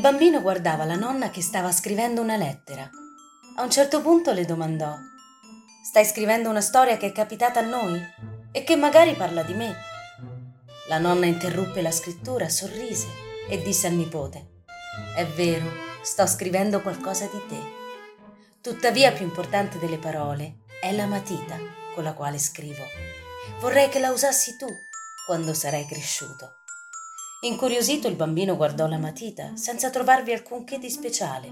Il bambino guardava la nonna che stava scrivendo una lettera. A un certo punto le domandò Stai scrivendo una storia che è capitata a noi e che magari parla di me. La nonna interruppe la scrittura, sorrise e disse al nipote È vero, sto scrivendo qualcosa di te. Tuttavia più importante delle parole è la matita con la quale scrivo. Vorrei che la usassi tu quando sarai cresciuto. Incuriosito il bambino guardò la matita senza trovarvi alcunché di speciale.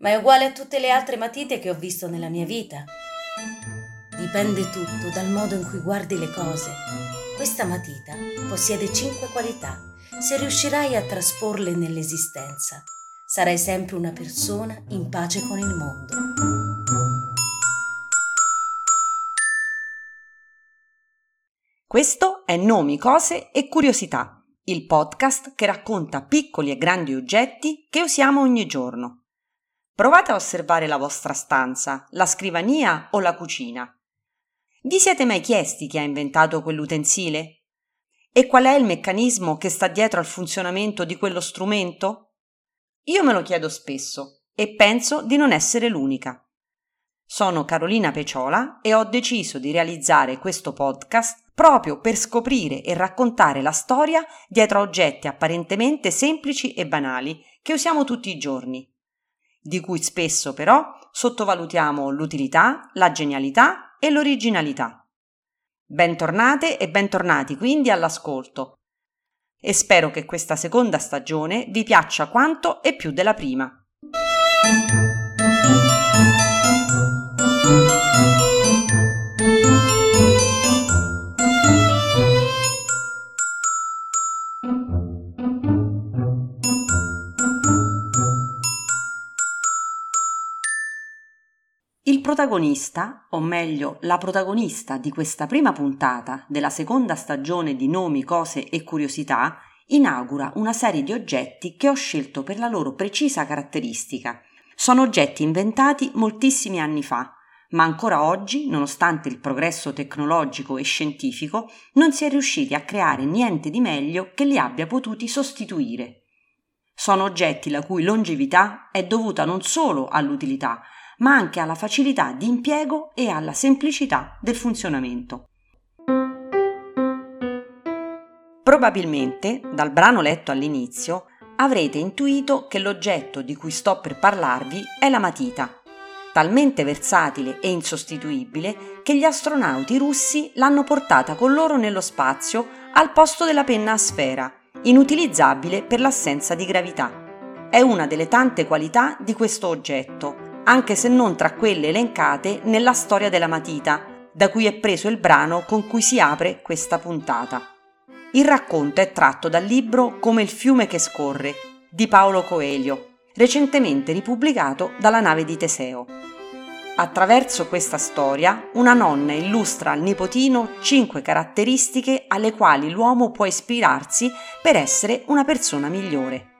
Ma è uguale a tutte le altre matite che ho visto nella mia vita. Dipende tutto dal modo in cui guardi le cose. Questa matita possiede cinque qualità. Se riuscirai a trasporle nell'esistenza, sarai sempre una persona in pace con il mondo. Questo è Nomi, cose e curiosità il podcast che racconta piccoli e grandi oggetti che usiamo ogni giorno. Provate a osservare la vostra stanza, la scrivania o la cucina. Vi siete mai chiesti chi ha inventato quell'utensile? E qual è il meccanismo che sta dietro al funzionamento di quello strumento? Io me lo chiedo spesso e penso di non essere l'unica. Sono Carolina Peciola e ho deciso di realizzare questo podcast proprio per scoprire e raccontare la storia dietro a oggetti apparentemente semplici e banali che usiamo tutti i giorni, di cui spesso però sottovalutiamo l'utilità, la genialità e l'originalità. Bentornate e bentornati quindi all'ascolto e spero che questa seconda stagione vi piaccia quanto e più della prima. Protagonista, o meglio la protagonista di questa prima puntata della seconda stagione di Nomi, cose e curiosità, inaugura una serie di oggetti che ho scelto per la loro precisa caratteristica. Sono oggetti inventati moltissimi anni fa, ma ancora oggi, nonostante il progresso tecnologico e scientifico, non si è riusciti a creare niente di meglio che li abbia potuti sostituire. Sono oggetti la cui longevità è dovuta non solo all'utilità, ma anche alla facilità di impiego e alla semplicità del funzionamento. Probabilmente, dal brano letto all'inizio, avrete intuito che l'oggetto di cui sto per parlarvi è la matita, talmente versatile e insostituibile che gli astronauti russi l'hanno portata con loro nello spazio al posto della penna a sfera, inutilizzabile per l'assenza di gravità. È una delle tante qualità di questo oggetto anche se non tra quelle elencate nella storia della matita, da cui è preso il brano con cui si apre questa puntata. Il racconto è tratto dal libro Come il fiume che scorre di Paolo Coelho, recentemente ripubblicato dalla nave di Teseo. Attraverso questa storia, una nonna illustra al nipotino cinque caratteristiche alle quali l'uomo può ispirarsi per essere una persona migliore.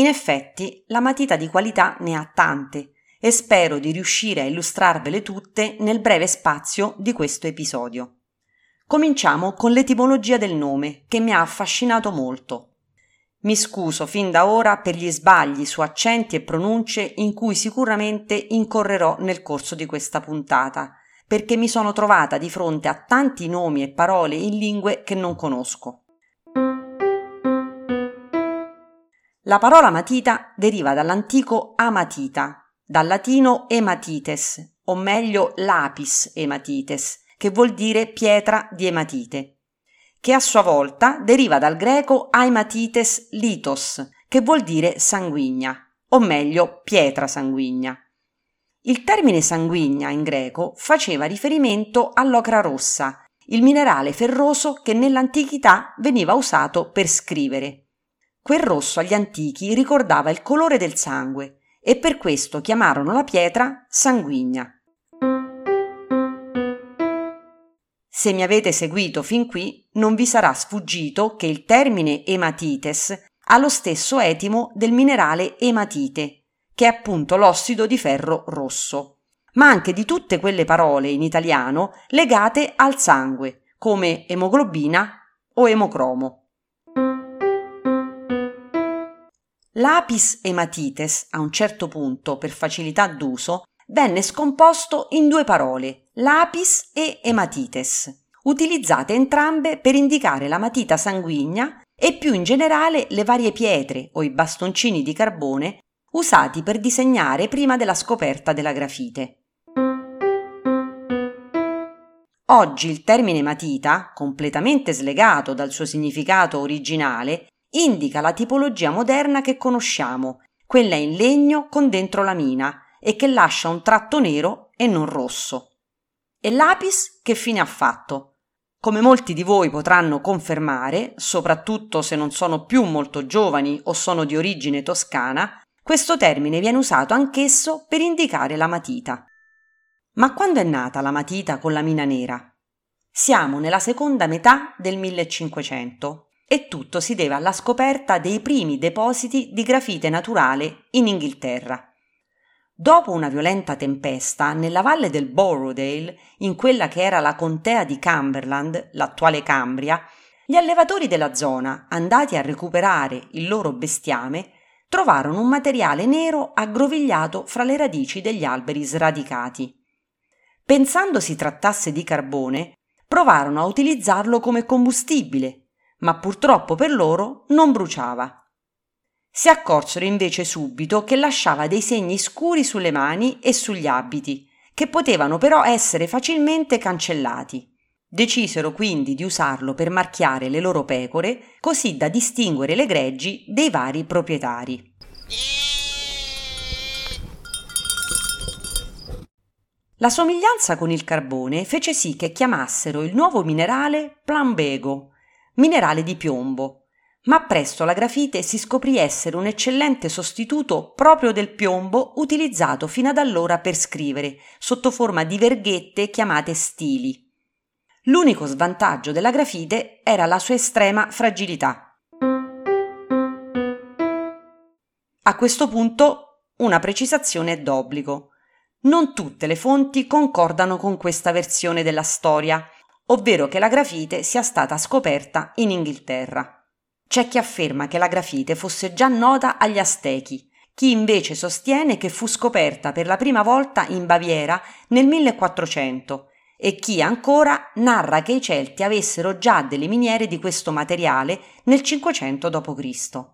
In effetti, la matita di qualità ne ha tante e spero di riuscire a illustrarvele tutte nel breve spazio di questo episodio. Cominciamo con l'etimologia del nome, che mi ha affascinato molto. Mi scuso fin da ora per gli sbagli su accenti e pronunce in cui sicuramente incorrerò nel corso di questa puntata, perché mi sono trovata di fronte a tanti nomi e parole in lingue che non conosco. La parola matita deriva dall'antico amatita, dal latino ematites, o meglio lapis ematites, che vuol dire pietra di ematite, che a sua volta deriva dal greco aematites litos, che vuol dire sanguigna, o meglio pietra sanguigna. Il termine sanguigna in greco faceva riferimento all'ocra rossa, il minerale ferroso che nell'antichità veniva usato per scrivere. Quel rosso agli antichi ricordava il colore del sangue e per questo chiamarono la pietra sanguigna. Se mi avete seguito fin qui, non vi sarà sfuggito che il termine ematites ha lo stesso etimo del minerale ematite, che è appunto l'ossido di ferro rosso, ma anche di tutte quelle parole in italiano legate al sangue, come emoglobina o emocromo. L'apis ematites, a un certo punto, per facilità d'uso, venne scomposto in due parole, lapis e ematites, utilizzate entrambe per indicare la matita sanguigna e più in generale le varie pietre o i bastoncini di carbone usati per disegnare prima della scoperta della grafite. Oggi il termine matita, completamente slegato dal suo significato originale, indica la tipologia moderna che conosciamo, quella in legno con dentro la mina e che lascia un tratto nero e non rosso. E l'apis che fine ha fatto? Come molti di voi potranno confermare, soprattutto se non sono più molto giovani o sono di origine toscana, questo termine viene usato anch'esso per indicare la matita. Ma quando è nata la matita con la mina nera? Siamo nella seconda metà del 1500 e tutto si deve alla scoperta dei primi depositi di grafite naturale in Inghilterra. Dopo una violenta tempesta, nella valle del Borrowdale, in quella che era la contea di Cumberland, l'attuale Cambria, gli allevatori della zona, andati a recuperare il loro bestiame, trovarono un materiale nero aggrovigliato fra le radici degli alberi sradicati. Pensando si trattasse di carbone, provarono a utilizzarlo come combustibile, ma purtroppo per loro non bruciava. Si accorsero invece subito che lasciava dei segni scuri sulle mani e sugli abiti, che potevano però essere facilmente cancellati. Decisero quindi di usarlo per marchiare le loro pecore, così da distinguere le greggi dei vari proprietari. La somiglianza con il carbone fece sì che chiamassero il nuovo minerale plambego, minerale di piombo, ma presto la grafite si scoprì essere un eccellente sostituto proprio del piombo utilizzato fino ad allora per scrivere, sotto forma di verghette chiamate stili. L'unico svantaggio della grafite era la sua estrema fragilità. A questo punto una precisazione è d'obbligo. Non tutte le fonti concordano con questa versione della storia, ovvero che la grafite sia stata scoperta in Inghilterra. C'è chi afferma che la grafite fosse già nota agli Aztechi, chi invece sostiene che fu scoperta per la prima volta in Baviera nel 1400 e chi ancora narra che i Celti avessero già delle miniere di questo materiale nel 500 d.C.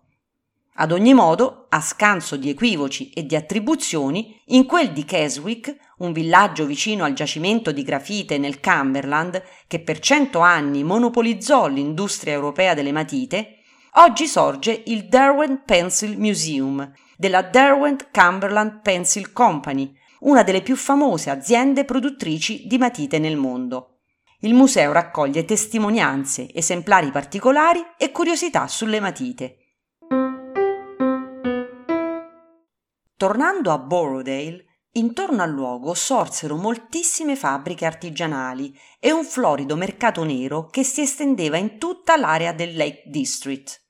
Ad ogni modo, a scanso di equivoci e di attribuzioni, in quel di Keswick, un villaggio vicino al giacimento di grafite nel Cumberland, che per cento anni monopolizzò l'industria europea delle matite, oggi sorge il Derwent Pencil Museum della Derwent Cumberland Pencil Company, una delle più famose aziende produttrici di matite nel mondo. Il museo raccoglie testimonianze, esemplari particolari e curiosità sulle matite. Tornando a Borrowdale, intorno al luogo sorsero moltissime fabbriche artigianali e un florido mercato nero che si estendeva in tutta l'area del Lake District.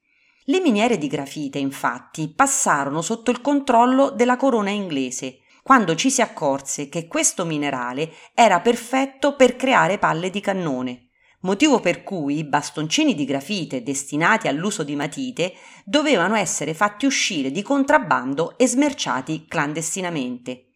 Le miniere di grafite, infatti, passarono sotto il controllo della corona inglese quando ci si accorse che questo minerale era perfetto per creare palle di cannone, motivo per cui i bastoncini di grafite destinati all'uso di matite dovevano essere fatti uscire di contrabbando e smerciati clandestinamente.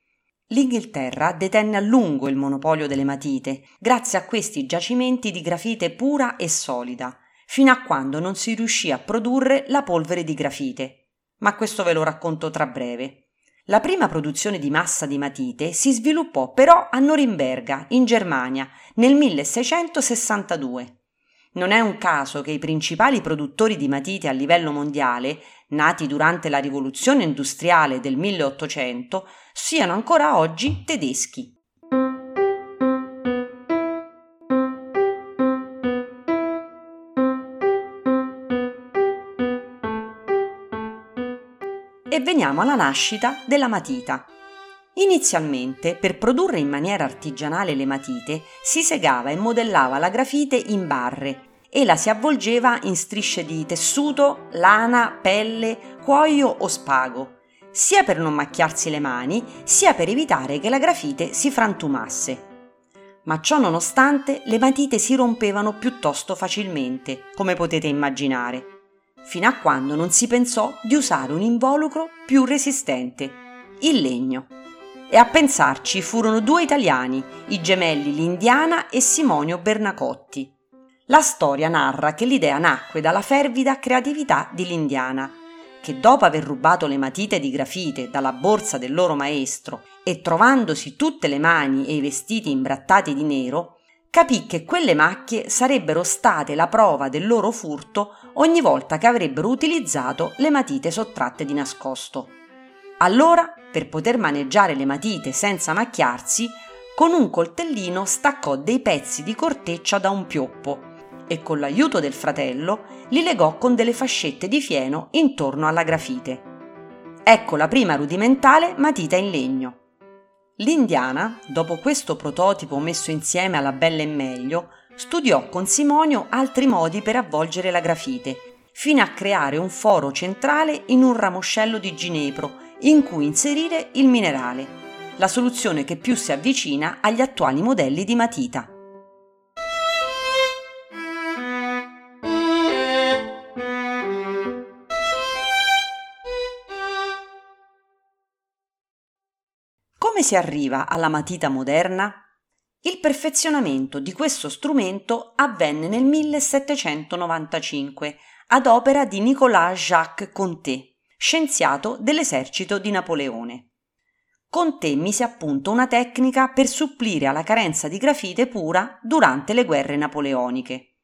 L'Inghilterra detenne a lungo il monopolio delle matite, grazie a questi giacimenti di grafite pura e solida, fino a quando non si riuscì a produrre la polvere di grafite. Ma questo ve lo racconto tra breve. La prima produzione di massa di matite si sviluppò però a Norimberga, in Germania, nel 1662. Non è un caso che i principali produttori di matite a livello mondiale, nati durante la rivoluzione industriale del 1800, siano ancora oggi tedeschi. E veniamo alla nascita della matita. Inizialmente, per produrre in maniera artigianale le matite, si segava e modellava la grafite in barre e la si avvolgeva in strisce di tessuto, lana, pelle, cuoio o spago, sia per non macchiarsi le mani, sia per evitare che la grafite si frantumasse. ma ciò nonostante le matite si rompevano piuttosto facilmente, come potete immaginare, fino a quando non si pensò di usare un involucro più resistente, il legno. E a pensarci furono due italiani, i gemelli Lindiana e Simonio Bernacotti. La storia narra che l'idea nacque dalla fervida creatività di Lindiana, che dopo aver rubato le matite di grafite dalla borsa del loro maestro e trovandosi tutte le mani e i vestiti imbrattati di nero, capì che quelle macchie sarebbero state la prova del loro furto ogni volta che avrebbero utilizzato le matite sottratte di nascosto. Allora, per poter maneggiare le matite senza macchiarsi, con un coltellino staccò dei pezzi di corteccia da un pioppo e con l'aiuto del fratello li legò con delle fascette di fieno intorno alla grafite. Ecco la prima rudimentale matita in legno. L'indiana, dopo questo prototipo messo insieme alla bella e meglio, studiò con Simonio altri modi per avvolgere la grafite, fino a creare un foro centrale in un ramoscello di ginepro in cui inserire il minerale, la soluzione che più si avvicina agli attuali modelli di matita. Come si arriva alla matita moderna? Il perfezionamento di questo strumento avvenne nel 1795 ad opera di Nicolas Jacques Conté, scienziato dell'esercito di Napoleone. Conté mise a punto una tecnica per supplire alla carenza di grafite pura durante le guerre napoleoniche.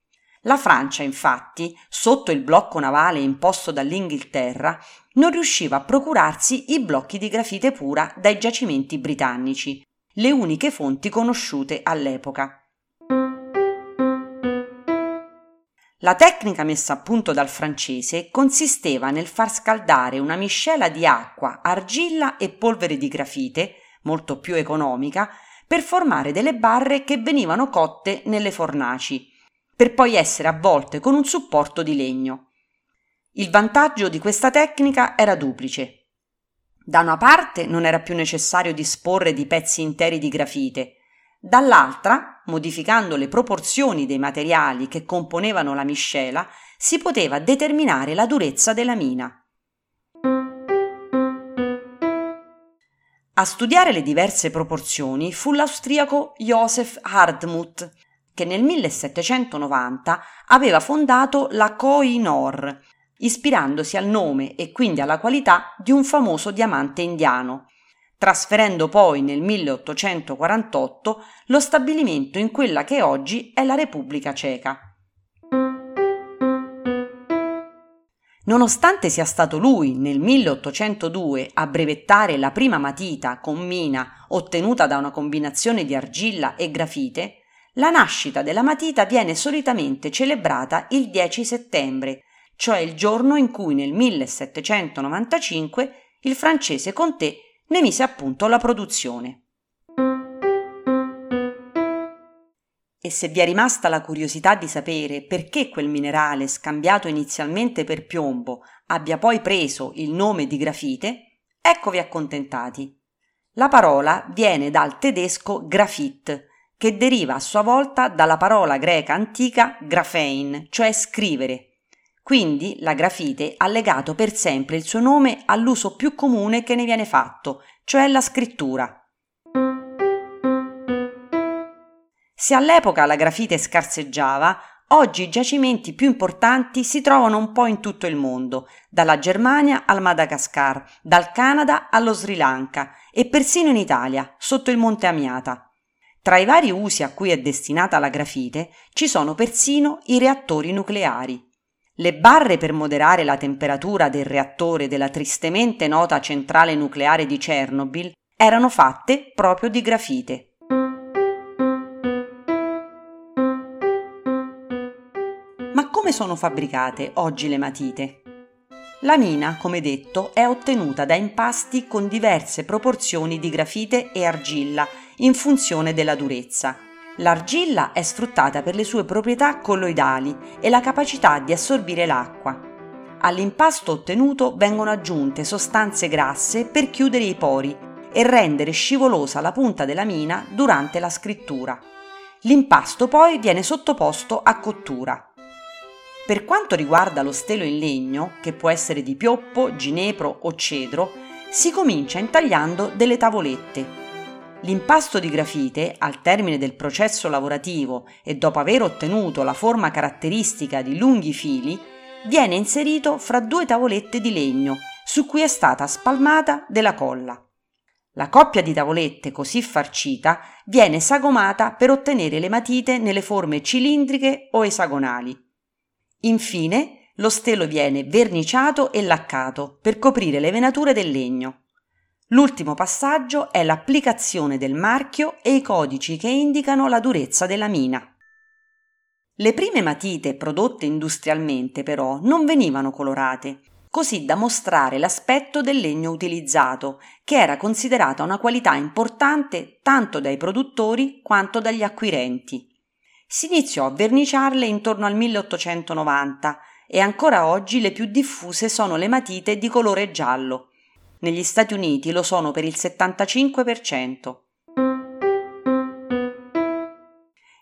La Francia, infatti, sotto il blocco navale imposto dall'Inghilterra, non riusciva a procurarsi i blocchi di grafite pura dai giacimenti britannici, le uniche fonti conosciute all'epoca. La tecnica messa a punto dal francese consisteva nel far scaldare una miscela di acqua, argilla e polvere di grafite, molto più economica, per formare delle barre che venivano cotte nelle fornaci, per poi essere avvolte con un supporto di legno. Il vantaggio di questa tecnica era duplice. Da una parte non era più necessario disporre di pezzi interi di grafite, dall'altra, modificando le proporzioni dei materiali che componevano la miscela, si poteva determinare la durezza della mina. A studiare le diverse proporzioni fu l'austriaco Josef Hardmuth, che nel 1790 aveva fondato la Koh-i-Noor, ispirandosi al nome e quindi alla qualità di un famoso diamante indiano, trasferendo poi nel 1848 lo stabilimento in quella che oggi è la Repubblica Ceca. Nonostante sia stato lui nel 1802 a brevettare la prima matita con mina ottenuta da una combinazione di argilla e grafite, la nascita della matita viene solitamente celebrata il 10 settembre, cioè il giorno in cui nel 1795 il francese Conté ne mise a punto la produzione. E se vi è rimasta la curiosità di sapere perché quel minerale scambiato inizialmente per piombo abbia poi preso il nome di grafite, eccovi accontentati. La parola viene dal tedesco graphite, che deriva a sua volta dalla parola greca antica graphein, cioè scrivere. Quindi la grafite ha legato per sempre il suo nome all'uso più comune che ne viene fatto, cioè la scrittura. Se all'epoca la grafite scarseggiava, oggi i giacimenti più importanti si trovano un po' in tutto il mondo, dalla Germania al Madagascar, dal Canada allo Sri Lanka e persino in Italia, sotto il Monte Amiata. Tra i vari usi a cui è destinata la grafite ci sono persino i reattori nucleari. Le barre per moderare la temperatura del reattore della tristemente nota centrale nucleare di Chernobyl erano fatte proprio di grafite. Ma come sono fabbricate oggi le matite? La mina, come detto, è ottenuta da impasti con diverse proporzioni di grafite e argilla in funzione della durezza. L'argilla è sfruttata per le sue proprietà colloidali e la capacità di assorbire l'acqua. All'impasto ottenuto vengono aggiunte sostanze grasse per chiudere i pori e rendere scivolosa la punta della mina durante la scrittura. L'impasto poi viene sottoposto a cottura. Per quanto riguarda lo stelo in legno, che può essere di pioppo, ginepro o cedro, si comincia intagliando delle tavolette. L'impasto di grafite, al termine del processo lavorativo e dopo aver ottenuto la forma caratteristica di lunghi fili, viene inserito fra due tavolette di legno su cui è stata spalmata della colla. La coppia di tavolette così farcita viene sagomata per ottenere le matite nelle forme cilindriche o esagonali. Infine, lo stelo viene verniciato e laccato per coprire le venature del legno. L'ultimo passaggio è l'applicazione del marchio e i codici che indicano la durezza della mina. Le prime matite prodotte industrialmente però non venivano colorate, così da mostrare l'aspetto del legno utilizzato, che era considerata una qualità importante tanto dai produttori quanto dagli acquirenti. Si iniziò a verniciarle intorno al 1890 e ancora oggi le più diffuse sono le matite di colore giallo. Negli Stati Uniti lo sono per il 75%.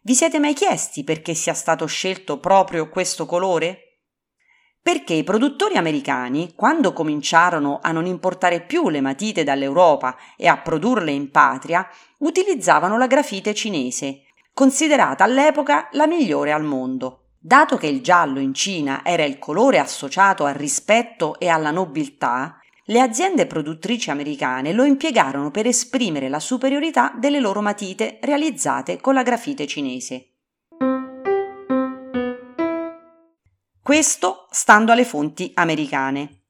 Vi siete mai chiesti perché sia stato scelto proprio questo colore? perché i produttori americani, quando cominciarono a non importare più le matite dall'Europa e a produrle in patria, utilizzavano la grafite cinese, considerata all'epoca la migliore al mondo. Dato che il giallo in Cina era il colore associato al rispetto e alla nobiltà, le aziende produttrici americane lo impiegarono per esprimere la superiorità delle loro matite realizzate con la grafite cinese. Questo stando alle fonti americane.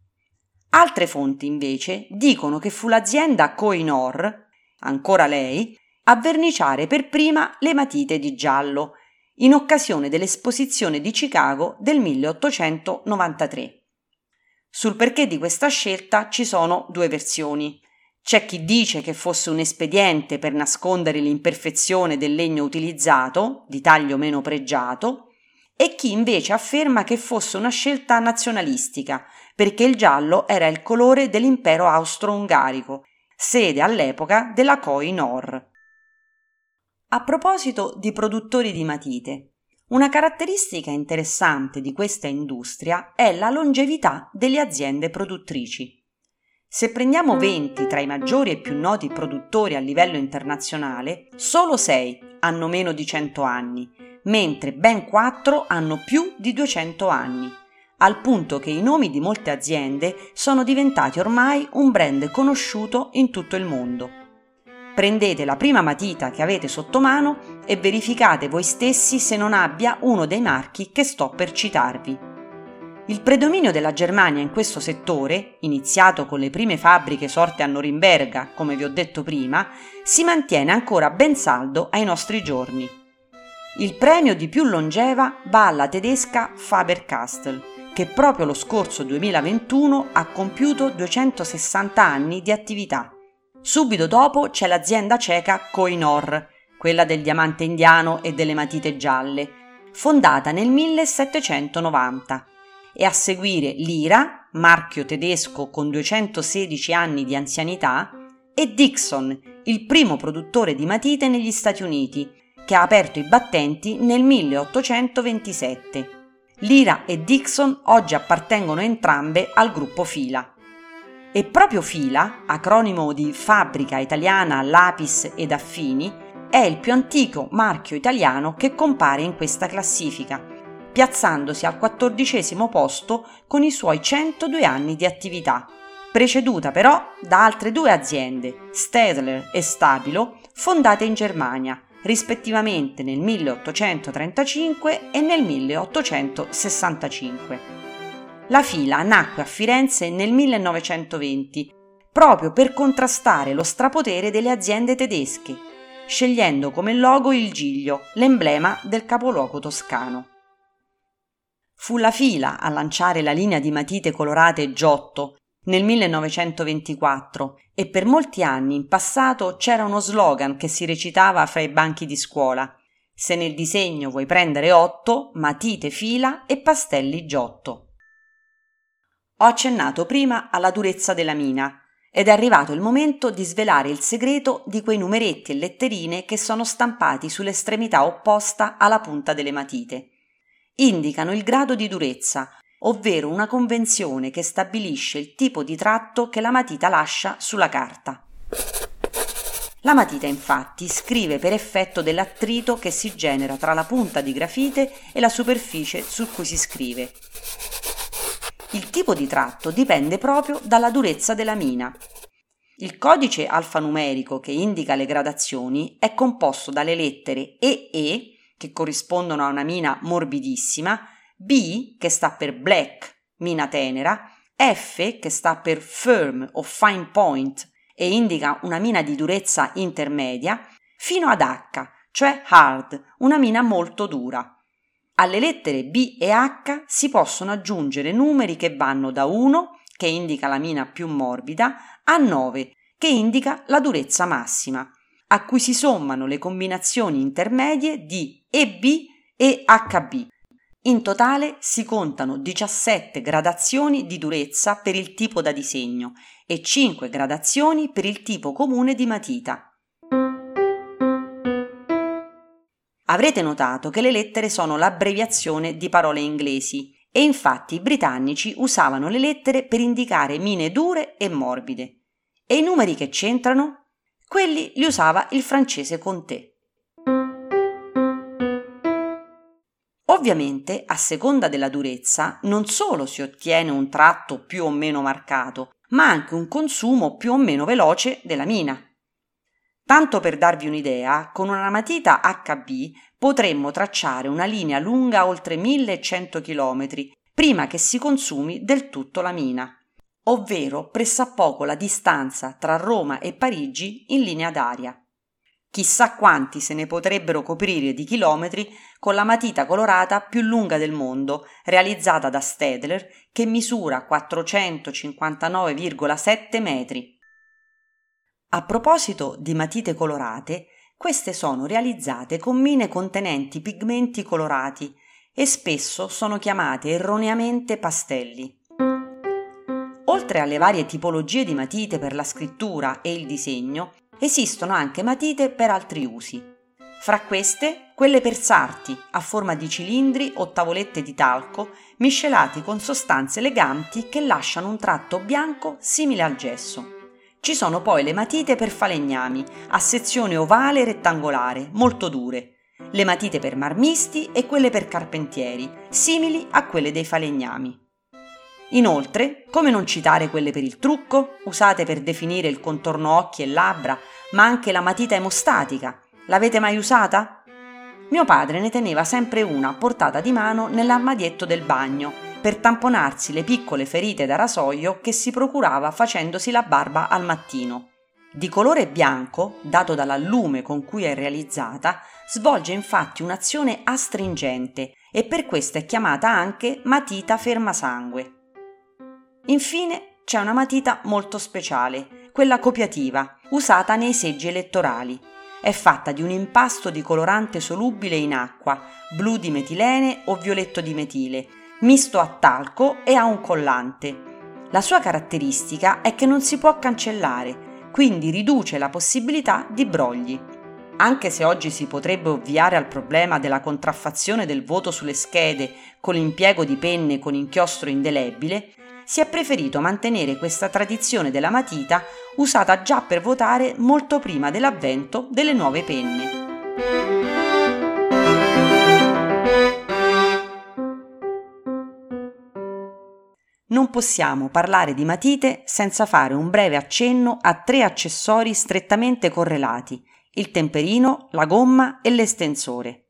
Altre fonti invece dicono che fu l'azienda Koinor, ancora lei, a verniciare per prima le matite di giallo, in occasione dell'esposizione di Chicago del 1893. Sul perché di questa scelta ci sono due versioni. C'è chi dice che fosse un espediente per nascondere l'imperfezione del legno utilizzato, di taglio meno pregiato, e chi invece afferma che fosse una scelta nazionalistica, perché il giallo era il colore dell'impero austro-ungarico, sede all'epoca della Koi Nor. A proposito di produttori di matite, una caratteristica interessante di questa industria è la longevità delle aziende produttrici. Se prendiamo 20 tra i maggiori e più noti produttori a livello internazionale, solo 6 hanno meno di 100 anni, mentre ben 4 hanno più di 200 anni, al punto che i nomi di molte aziende sono diventati ormai un brand conosciuto in tutto il mondo. Prendete la prima matita che avete sotto mano e verificate voi stessi se non abbia uno dei marchi che sto per citarvi. Il predominio della Germania in questo settore, iniziato con le prime fabbriche sorte a Norimberga, come vi ho detto prima, si mantiene ancora ben saldo ai nostri giorni. Il premio di più longeva va alla tedesca Faber-Castell, che proprio lo scorso 2021 ha compiuto 260 anni di attività. Subito dopo c'è l'azienda ceca Koinor, quella del diamante indiano e delle matite gialle, fondata nel 1790 e a seguire l'IRA, marchio tedesco con 216 anni di anzianità, e Dixon, il primo produttore di matite negli Stati Uniti, che ha aperto i battenti nel 1827. L'IRA e Dixon oggi appartengono entrambe al gruppo Fila. E proprio Fila, acronimo di Fabbrica Italiana Lapis ed Affini, è il più antico marchio italiano che compare in questa classifica piazzandosi al quattordicesimo posto con i suoi 102 anni di attività, preceduta però da altre due aziende, Stedler e Stabilo, fondate in Germania, rispettivamente nel 1835 e nel 1865. La fila nacque a Firenze nel 1920 proprio per contrastare lo strapotere delle aziende tedesche, scegliendo come logo il giglio, l'emblema del capoluogo toscano. Fu la fila a lanciare la linea di matite colorate Giotto nel 1924 e per molti anni in passato c'era uno slogan che si recitava fra i banchi di scuola. Se nel disegno vuoi prendere otto, matite fila e pastelli Giotto. Ho accennato prima alla durezza della mina ed è arrivato il momento di svelare il segreto di quei numeretti e letterine che sono stampati sull'estremità opposta alla punta delle matite. Indicano il grado di durezza, ovvero una convenzione che stabilisce il tipo di tratto che la matita lascia sulla carta. La matita infatti scrive per effetto dell'attrito che si genera tra la punta di grafite e la superficie su cui si scrive. Il tipo di tratto dipende proprio dalla durezza della mina. Il codice alfanumerico che indica le gradazioni è composto dalle lettere EE, che corrispondono a una mina morbidissima, B, che sta per black, mina tenera, F, che sta per firm o fine point e indica una mina di durezza intermedia, fino ad H, cioè hard, una mina molto dura. Alle lettere B e H si possono aggiungere numeri che vanno da 1, che indica la mina più morbida, a 9, che indica la durezza massima, a cui si sommano le combinazioni intermedie di EB e HB. In totale si contano 17 gradazioni di durezza per il tipo da disegno e 5 gradazioni per il tipo comune di matita. Avrete notato che le lettere sono l'abbreviazione di parole inglesi e infatti i britannici usavano le lettere per indicare mine dure e morbide. E i numeri che c'entrano? Quelli li usava il francese Comté. Ovviamente, a seconda della durezza, non solo si ottiene un tratto più o meno marcato, ma anche un consumo più o meno veloce della mina. Tanto per darvi un'idea, con una matita HB potremmo tracciare una linea lunga oltre 1100 km prima che si consumi del tutto la mina, ovvero pressappoco la distanza tra Roma e Parigi in linea d'aria. Chissà quanti se ne potrebbero coprire di chilometri con la matita colorata più lunga del mondo, realizzata da Stedler, che misura 459,7 metri. A proposito di matite colorate, queste sono realizzate con mine contenenti pigmenti colorati e spesso sono chiamate erroneamente pastelli. Oltre alle varie tipologie di matite per la scrittura e il disegno, esistono anche matite per altri usi. Fra queste, quelle per sarti, a forma di cilindri o tavolette di talco, miscelati con sostanze eleganti che lasciano un tratto bianco simile al gesso. Ci sono poi le matite per falegnami, a sezione ovale e rettangolare, molto dure, le matite per marmisti e quelle per carpentieri, simili a quelle dei falegnami. Inoltre, come non citare quelle per il trucco, usate per definire il contorno occhi e labbra, ma anche la matita emostatica. L'avete mai usata? Mio padre ne teneva sempre una a portata di mano nell'armadietto del bagno per tamponarsi le piccole ferite da rasoio che si procurava facendosi la barba al mattino. Di colore bianco, dato dall'allume con cui è realizzata, svolge infatti un'azione astringente e per questo è chiamata anche matita fermasangue. Infine c'è una matita molto speciale, quella copiativa, usata nei seggi elettorali. È fatta di un impasto di colorante solubile in acqua, blu di metilene o violetto di metile, misto a talco e a un collante. La sua caratteristica è che non si può cancellare, quindi riduce la possibilità di brogli. Anche se oggi si potrebbe ovviare al problema della contraffazione del voto sulle schede con l'impiego di penne con inchiostro indelebile, si è preferito mantenere questa tradizione della matita usata già per votare molto prima dell'avvento delle nuove penne. Non possiamo parlare di matite senza fare un breve accenno a tre accessori strettamente correlati, il temperino, la gomma e l'estensore.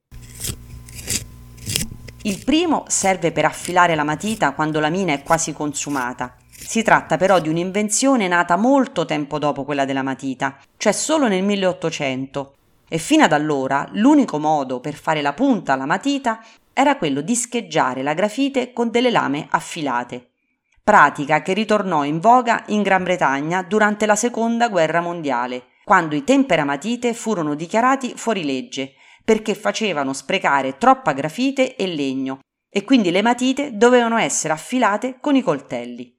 Il primo serve per affilare la matita quando la mina è quasi consumata. Si tratta però di un'invenzione nata molto tempo dopo quella della matita, cioè solo nel 1800, e fino ad allora l'unico modo per fare la punta alla matita era quello di scheggiare la grafite con delle lame affilate pratica che ritornò in voga in Gran Bretagna durante la Seconda Guerra Mondiale, quando i temperamatite furono dichiarati fuori legge perché facevano sprecare troppa grafite e legno e quindi le matite dovevano essere affilate con i coltelli.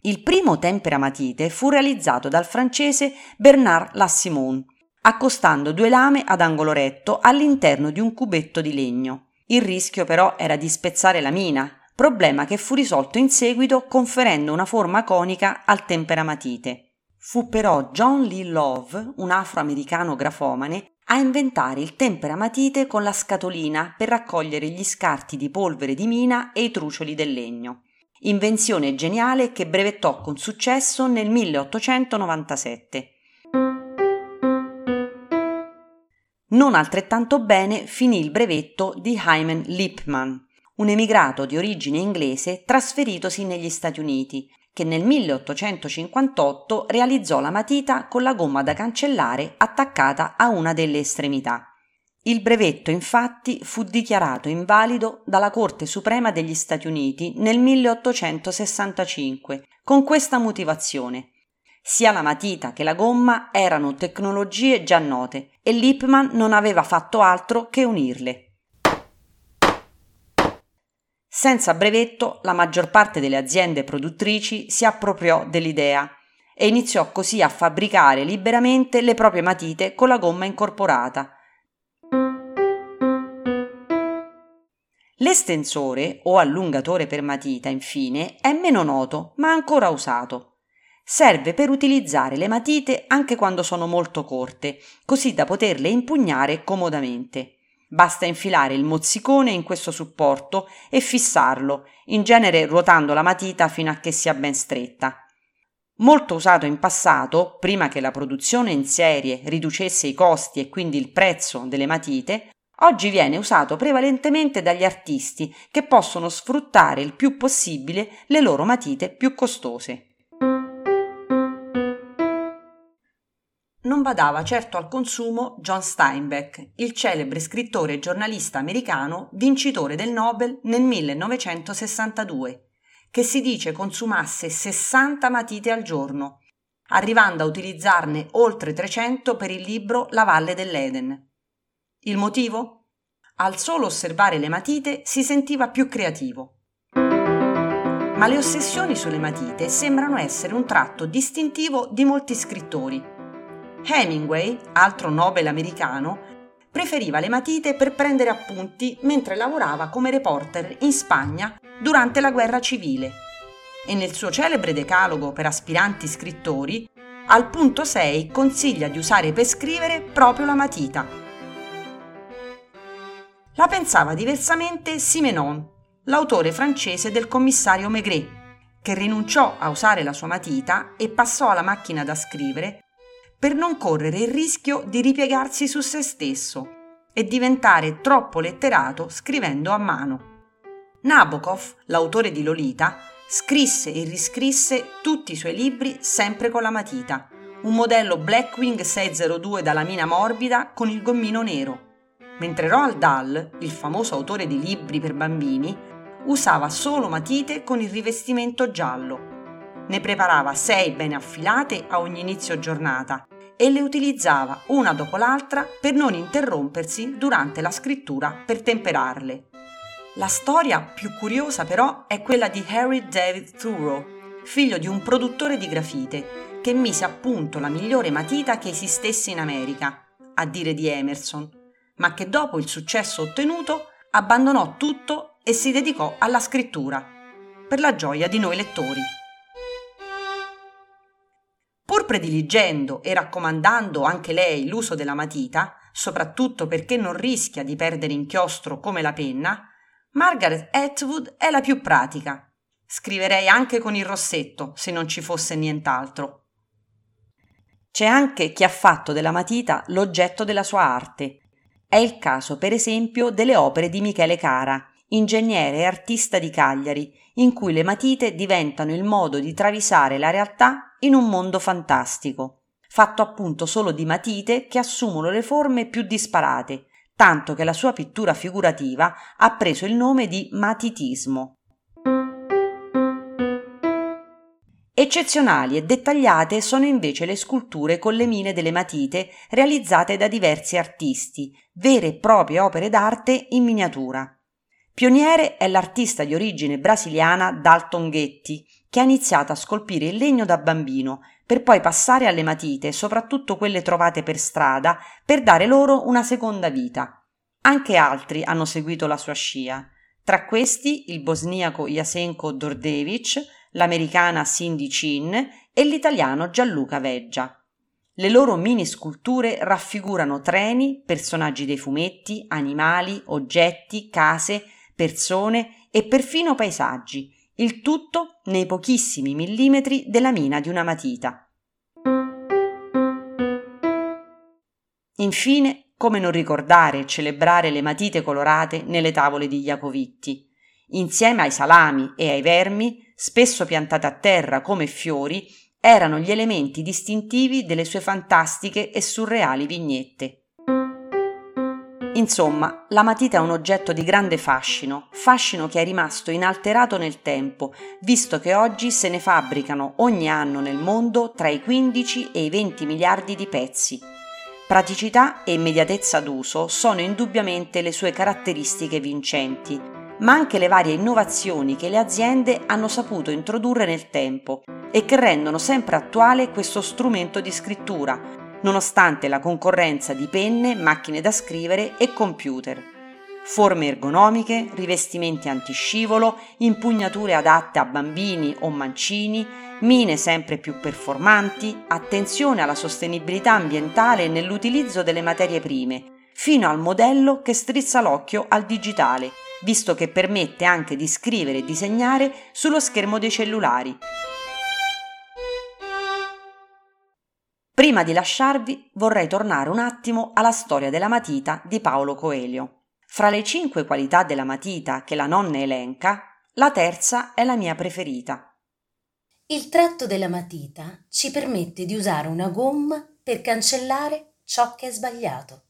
Il primo temperamatite fu realizzato dal francese Bernard Lassimon, accostando due lame ad angolo retto all'interno di un cubetto di legno. Il rischio però era di spezzare la mina, problema che fu risolto in seguito conferendo una forma conica al temperamatite. Fu però John Lee Love, un afroamericano grafomane, a inventare il temperamatite con la scatolina per raccogliere gli scarti di polvere di mina e i trucioli del legno. Invenzione geniale che brevettò con successo nel 1897. Non altrettanto bene finì il brevetto di Hyman Lipman, un emigrato di origine inglese trasferitosi negli Stati Uniti, che nel 1858 realizzò la matita con la gomma da cancellare attaccata a una delle estremità. Il brevetto infatti fu dichiarato invalido dalla Corte Suprema degli Stati Uniti nel 1865 con questa motivazione. Sia la matita che la gomma erano tecnologie già note e Lippmann non aveva fatto altro che unirle. Senza brevetto, la maggior parte delle aziende produttrici si appropriò dell'idea e iniziò così a fabbricare liberamente le proprie matite con la gomma incorporata. L'estensore o allungatore per matita, infine, è meno noto, ma ancora usato. Serve per utilizzare le matite anche quando sono molto corte, così da poterle impugnare comodamente. Basta infilare il mozzicone in questo supporto e fissarlo, in genere ruotando la matita fino a che sia ben stretta. Molto usato in passato, prima che la produzione in serie riducesse i costi e quindi il prezzo delle matite, oggi viene usato prevalentemente dagli artisti che possono sfruttare il più possibile le loro matite più costose. Non badava certo al consumo John Steinbeck, il celebre scrittore e giornalista americano vincitore del Nobel nel 1962, che si dice consumasse 60 matite al giorno, arrivando a utilizzarne oltre 300 per il libro La valle dell'Eden. Il motivo? Al solo osservare le matite si sentiva più creativo. Ma le ossessioni sulle matite sembrano essere un tratto distintivo di molti scrittori Hemingway, altro Nobel americano, preferiva le matite per prendere appunti mentre lavorava come reporter in Spagna durante la guerra civile. E nel suo celebre decalogo per aspiranti scrittori, al punto 6 consiglia di usare per scrivere proprio la matita. La pensava diversamente Simenon, l'autore francese del commissario Maigret, che rinunciò a usare la sua matita e passò alla macchina da scrivere per non correre il rischio di ripiegarsi su se stesso e diventare troppo letterato scrivendo a mano. Nabokov, l'autore di Lolita, scrisse e riscrisse tutti i suoi libri sempre con la matita, un modello Blackwing 602 dalla mina morbida con il gommino nero, mentre Roald Dahl, il famoso autore di libri per bambini, usava solo matite con il rivestimento giallo. Ne preparava sei ben affilate a ogni inizio giornata e le utilizzava una dopo l'altra per non interrompersi durante la scrittura per temperarle. La storia più curiosa però è quella di Harry David Thoreau, figlio di un produttore di grafite, che mise a punto la migliore matita che esistesse in America, a dire di Emerson, ma che dopo il successo ottenuto abbandonò tutto e si dedicò alla scrittura, per la gioia di noi lettori. Pur prediligendo e raccomandando anche lei l'uso della matita, soprattutto perché non rischia di perdere inchiostro come la penna, Margaret Atwood è la più pratica. Scriverei anche con il rossetto, se non ci fosse nient'altro. C'è anche chi ha fatto della matita l'oggetto della sua arte. È il caso, per esempio, delle opere di Michele Cara, ingegnere e artista di Cagliari, in cui le matite diventano il modo di travisare la realtà in un mondo fantastico, fatto appunto solo di matite che assumono le forme più disparate, tanto che la sua pittura figurativa ha preso il nome di matitismo. Eccezionali e dettagliate sono invece le sculture con le mine delle matite realizzate da diversi artisti, vere e proprie opere d'arte in miniatura. Pioniere è l'artista di origine brasiliana Dalton Ghetti, che ha iniziato a scolpire il legno da bambino per poi passare alle matite, soprattutto quelle trovate per strada, per dare loro una seconda vita. Anche altri hanno seguito la sua scia. Tra questi il bosniaco Jasenko Dordevic, l'americana Cindy Chin e l'italiano Gianluca Veggia. Le loro mini sculture raffigurano treni, personaggi dei fumetti, animali, oggetti, case, persone e perfino paesaggi, il tutto nei pochissimi millimetri della mina di una matita. Infine, come non ricordare e celebrare le matite colorate nelle tavole di Iacovitti. Insieme ai salami e ai vermi, spesso piantate a terra come fiori, erano gli elementi distintivi delle sue fantastiche e surreali vignette. Insomma, la matita è un oggetto di grande fascino, fascino che è rimasto inalterato nel tempo, visto che oggi se ne fabbricano ogni anno nel mondo tra i 15 e i 20 miliardi di pezzi. Praticità e immediatezza d'uso sono indubbiamente le sue caratteristiche vincenti, ma anche le varie innovazioni che le aziende hanno saputo introdurre nel tempo e che rendono sempre attuale questo strumento di scrittura, nonostante la concorrenza di penne, macchine da scrivere e computer. Forme ergonomiche, rivestimenti antiscivolo, impugnature adatte a bambini o mancini, mine sempre più performanti, attenzione alla sostenibilità ambientale nell'utilizzo delle materie prime, fino al modello che strizza l'occhio al digitale, visto che permette anche di scrivere e disegnare sullo schermo dei cellulari, Prima di lasciarvi vorrei tornare un attimo alla storia della matita di Paolo Coelho. Fra le cinque qualità della matita che la nonna elenca, la terza è la mia preferita. Il tratto della matita ci permette di usare una gomma per cancellare ciò che è sbagliato.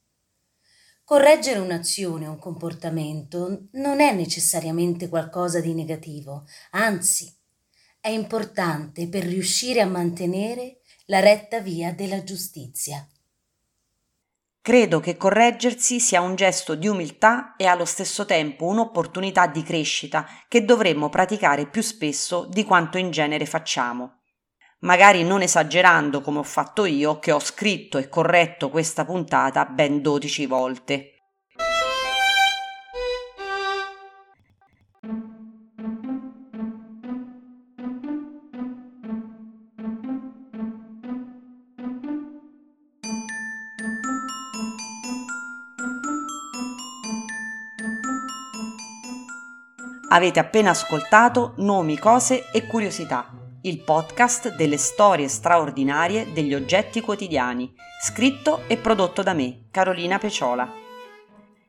Correggere un'azione o un comportamento non è necessariamente qualcosa di negativo, anzi, è importante per riuscire a mantenere la retta via della giustizia. Credo che correggersi sia un gesto di umiltà e allo stesso tempo un'opportunità di crescita che dovremmo praticare più spesso di quanto in genere facciamo. Magari non esagerando come ho fatto io, che ho scritto e corretto questa puntata ben 12 volte. Avete appena ascoltato Nomi, cose e curiosità, il podcast delle storie straordinarie degli oggetti quotidiani, scritto e prodotto da me, Carolina Peciola.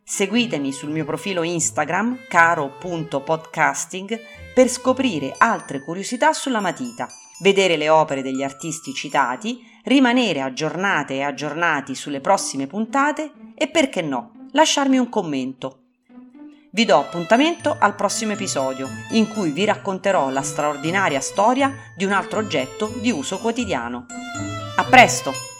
Seguitemi sul mio profilo Instagram caro.podcasting per scoprire altre curiosità sulla matita, vedere le opere degli artisti citati, rimanere aggiornate e aggiornati sulle prossime puntate e perché no, lasciarmi un commento vi do appuntamento al prossimo episodio in cui vi racconterò la straordinaria storia di un altro oggetto di uso quotidiano. A presto!